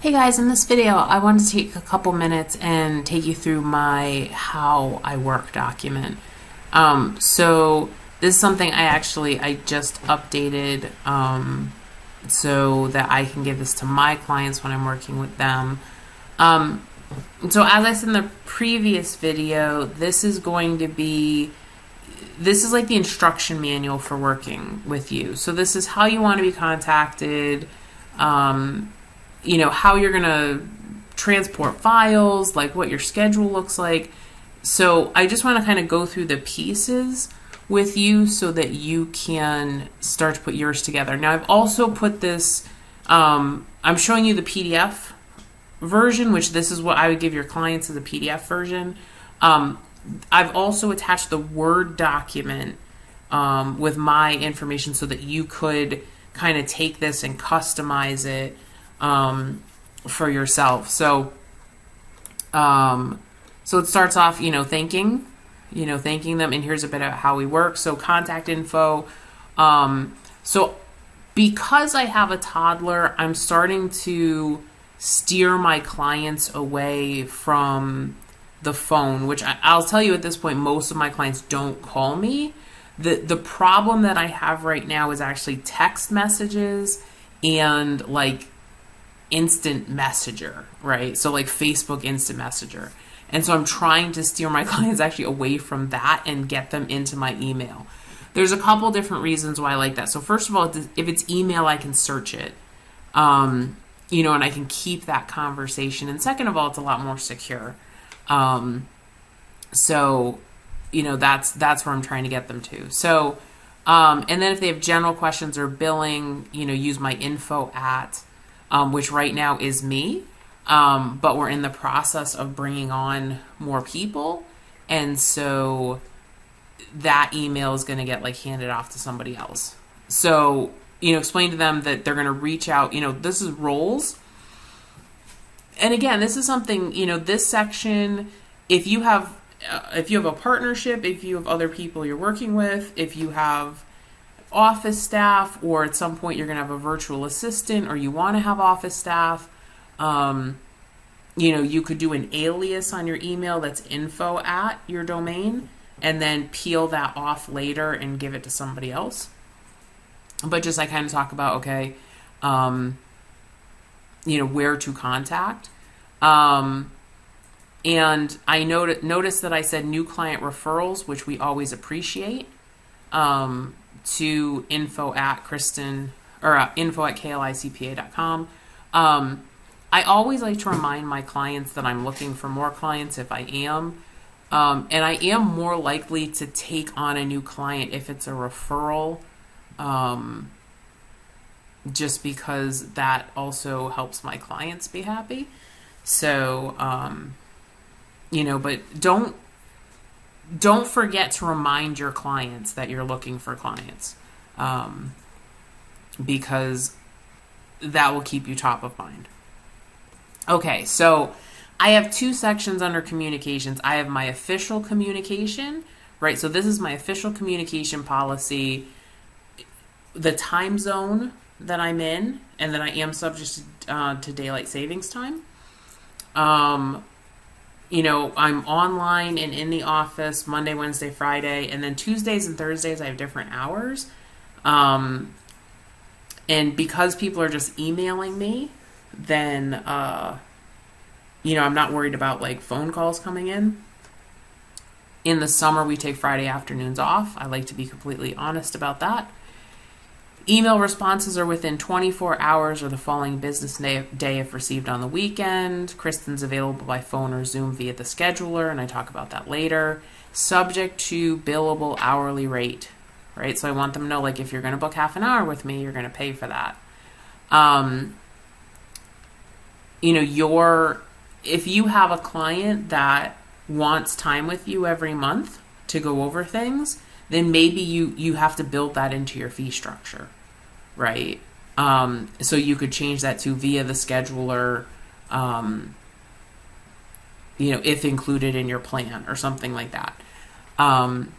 Hey guys, in this video, I want to take a couple minutes and take you through my how I work document. Um, so this is something I actually I just updated um, so that I can give this to my clients when I'm working with them. Um, so as I said in the previous video, this is going to be this is like the instruction manual for working with you. So this is how you want to be contacted. Um, you know, how you're going to transport files, like what your schedule looks like. So I just want to kind of go through the pieces with you so that you can start to put yours together. Now, I've also put this, um, I'm showing you the PDF version, which this is what I would give your clients as a PDF version. Um, I've also attached the Word document um, with my information so that you could kind of take this and customize it um, for yourself. So, um, so it starts off, you know, thanking, you know, thanking them, and here's a bit of how we work. So contact info. Um, so because I have a toddler, I'm starting to steer my clients away from the phone, which I, I'll tell you at this point, most of my clients don't call me. The the problem that I have right now is actually text messages and like instant messenger, right? So like Facebook instant messenger. And so I'm trying to steer my clients actually away from that and get them into my email. There's a couple different reasons why I like that. So first of all, if it's email, I can search it. Um, you know, and I can keep that conversation. And second of all, it's a lot more secure. Um, so, you know, that's that's where I'm trying to get them to. So, um, and then if they have general questions or billing, you know, use my info at um, which right now is me. Um, but we're in the process of bringing on more people. And so that email is going to get like handed off to somebody else. So, you know, explain to them that they're going to reach out. You know, this is roles. And again, this is something, you know, this section, if you have. Uh, if you have a partnership, if you have other people you're working with, if you have office staff, or at some point you're going to have a virtual assistant, or you want to have office staff. Um, you know, you could do an alias on your email that's info at your domain and then peel that off later and give it to somebody else. But just I kind of talk about, okay, um, you know, where to contact. Um, and I not- noticed that I said new client referrals, which we always appreciate. Um, to info at Kristen or uh, info at klicpa.com. Um, I always like to remind my clients that I'm looking for more clients if I am. Um, and I am more likely to take on a new client if it's a referral, um, just because that also helps my clients be happy. So, um, you know, but don't don't forget to remind your clients that you're looking for clients um, because that will keep you top of mind. Okay, so I have two sections under communications. I have my official communication, right? So this is my official communication policy, the time zone that I'm in, and that I am subject to, uh, to daylight savings time. Um, you know, I'm online and in the office Monday, Wednesday, Friday, and then Tuesdays and Thursdays I have different hours. Um, and because people are just emailing me, then uh, you know, I'm not worried about like phone calls coming in. In the summer, we take Friday afternoons off. I like to be completely honest about that. Email responses are within 24 hours or the following business day if received on the weekend. Kristen's available by phone or Zoom via the scheduler, and I talk about that later. Subject to billable hourly rate, right? So I want them to know, like, if you're going to book half an hour with me, you're going to pay for that. Um, you know, your if you have a client that wants time with you every month to go over things, then maybe you you have to build that into your fee structure right? Um, so you could change that to via the scheduler, um, you know, if included in your plan or something like that. Um,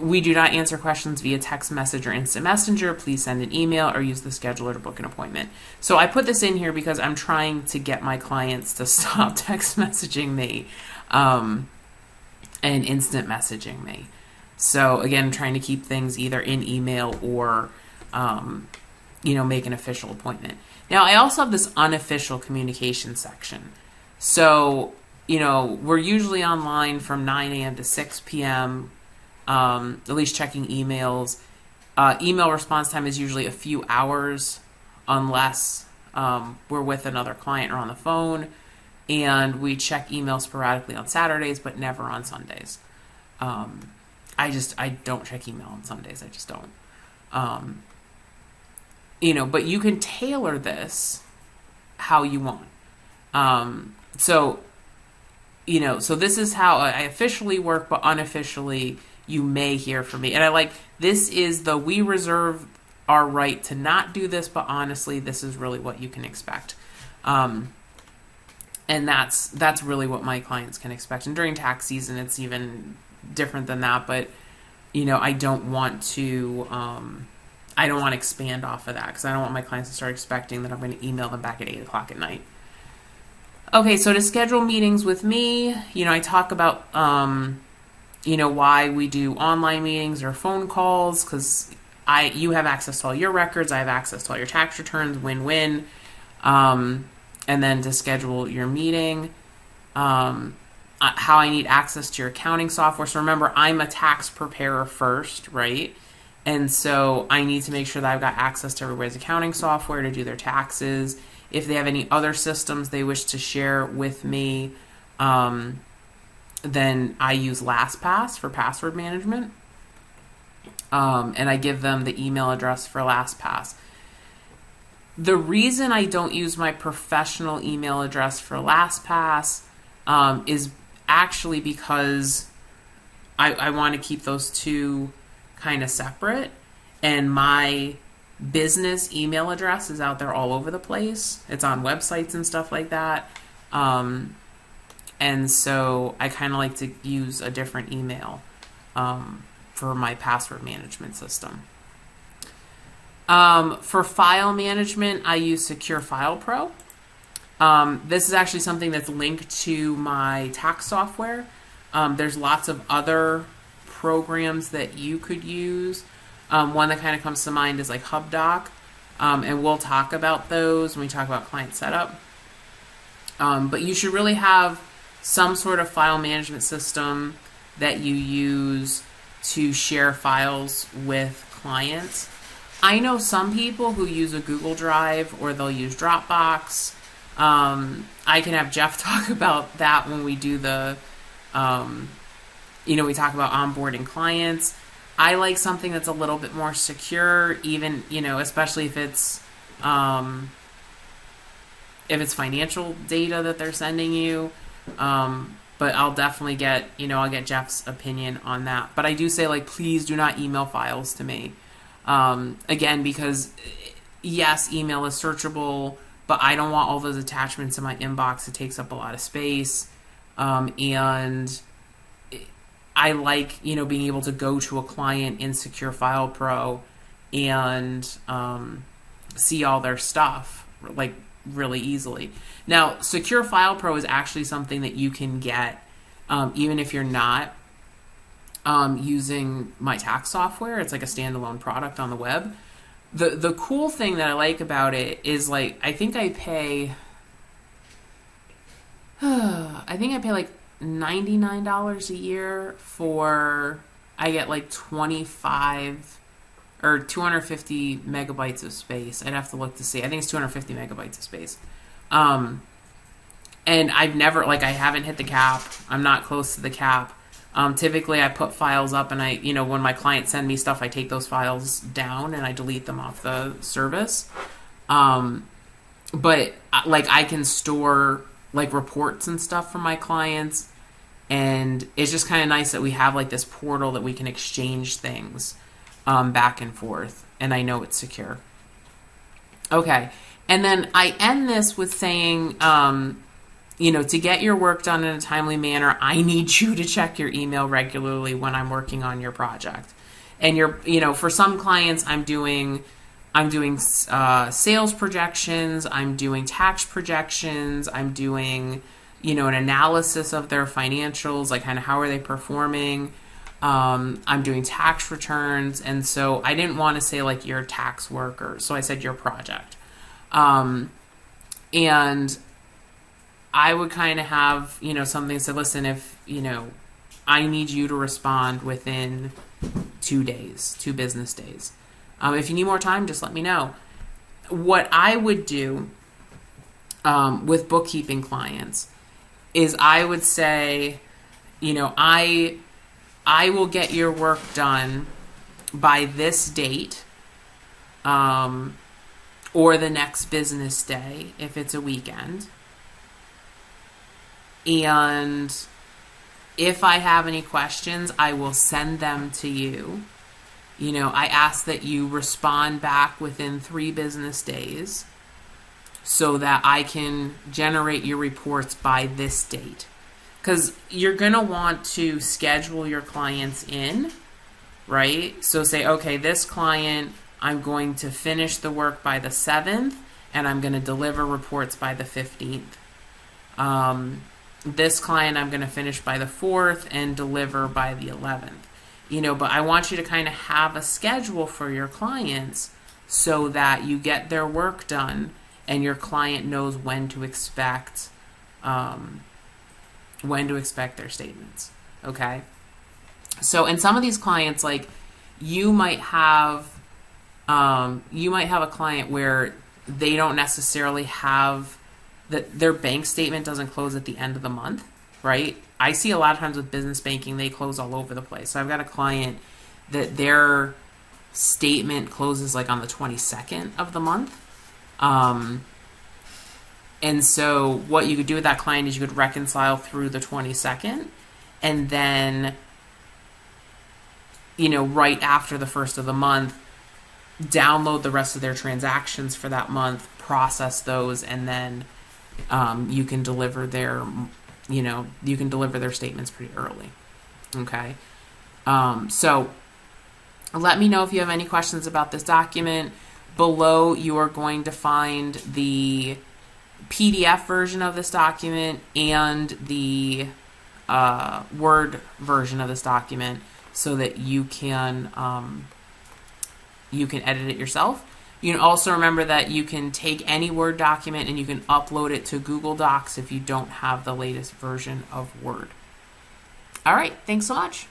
we do not answer questions via text message or instant messenger. Please send an email or use the scheduler to book an appointment. So I put this in here because I'm trying to get my clients to stop text messaging me um, and instant messaging me. So again, trying to keep things either in email or, um, you know, make an official appointment. Now I also have this unofficial communication section. So you know, we're usually online from 9 a.m. to 6 p.m um, at least checking emails. Uh, email response time is usually a few hours, unless um, we're with another client or on the phone. And we check email sporadically on Saturdays, but never on Sundays. Um, I just I don't check email on Sundays. I just don't. You know, but you can tailor this how you want. Um, so, you know, so this is how I officially work, but unofficially, you may hear from me. And I like this is the we reserve our right to not do this, but honestly, this is really what you can expect. Um, and that's that's really what my clients can expect. And during tax season, it's even different than that. But you know, I don't want to. Um, I don't want to expand off of that because I don't want my clients to start expecting that I'm going to email them back at eight o'clock at night. Okay, so to schedule meetings with me, you know, I talk about um, you know why we do online meetings or phone calls because I you have access to all your records, I have access to all your tax returns, win win. Um, and then to schedule your meeting, um, how I need access to your accounting software. So remember, I'm a tax preparer first, right? And so I need to make sure that I've got access to everybody's accounting software to do their taxes. If they have any other systems they wish to share with me, um, then I use LastPass for password management. Um, and I give them the email address for LastPass. The reason I don't use my professional email address for LastPass um, is actually because I, I want to keep those two kind of separate. And my business email address is out there all over the place. It's on websites and stuff like that. Um, and so I kind of like to use a different email um, for my password management system. Um, for file management, I use Secure File Pro. Um, this is actually something that's linked to my tax software. Um, there's lots of other programs that you could use. Um, one that kind of comes to mind is like HubDoc, um, and we'll talk about those when we talk about client setup. but you should really have some sort of file management system that you use to share files with clients. I know some people who use a Google Drive or they'll use Dropbox. Um, I can have Jeff talk about that when we do the, um, you know, we talk about onboarding clients. I like something that's a little bit more secure, even, you know, especially if it's, um, if it's financial data that they're sending you. Um, but I'll definitely get, you know, I'll get Jeff's opinion on that. But I do say, like, please do not email files to me. Um, again, because yes, email is searchable, but I don't want all those attachments in my inbox. It takes up a lot of space. Um, and I like, you know, being able to go to a client in Secure File Pro and um, see all their stuff. Like, really easily. Now, Secure File Pro is actually something that you can get um, even if you're not um, using my tax software. It's like a standalone product on the web. The the cool thing that I like about it is like I think I pay I think I pay like $99 a year for I get like 25 or 250 megabytes of space. I'd have to look to see. I think it's 250 megabytes of space. Um, and I've never like I haven't hit the cap. I'm not close to the cap. Um, typically, I put files up, and I, you know, when my clients send me stuff, I take those files down and I delete them off the service. Um, but uh, like I can store like reports and stuff from my clients, and it's just kind of nice that we have like this portal that we can exchange things um, back and forth, and I know it's secure. Okay, and then I end this with saying, um, you know, to get your work done in a timely manner, I need you to check your email regularly when I'm working on your project. and you're you know for some clients i'm doing i'm doing uh, sales projections i'm doing tax projections i'm doing you know an analysis of their financials like kind of how are they performing um, i'm doing tax returns and so i didn't want to say like your tax worker so i said your project um, and i would kind of have you know something said listen if you know i need you to respond within two days, two business days. Um, if you need more time, just let me know. What I would do um, with bookkeeping clients is I would say, you know, I I will get your work done by this date, um, or the next business day if it's a weekend, and if I have any questions, I will send them to you. You know, I ask that you respond back within three business days so that I can generate your reports by this date. Because you're going to want to schedule your clients in, right? So say, okay, this client, I'm going to finish the work by the 7th and I'm going to deliver reports by the 15th. Um, this client I'm going to finish by the 4th and deliver by the 11th. You know, but I want you to kind of have a schedule for your clients so that you get their work done and your client knows when to expect um, when to expect their statements. Okay. So, in some of these clients, like you might have, um, you might have a client where they don't necessarily have that their bank statement doesn't close at the end of the month, right? I see a lot of times with business banking, they close all over the place. So I've got a client that their statement closes like on the 22nd of the month. Um, and so what you could do with that client is you could reconcile through the 22nd and then you know right after the first of the month download the rest of their transactions for that month process those and then um, you can deliver their, you know, you can deliver their statements pretty early. Okay. Um, so let me know if you have any questions about this document. Below, you are going to find the PDF version of this document and the uh, Word version of this document so that you can um, you can edit it yourself. You can also remember that you can take any Word document and you can upload it to Google Docs if you don't have the latest version of Word. All right, thanks so much.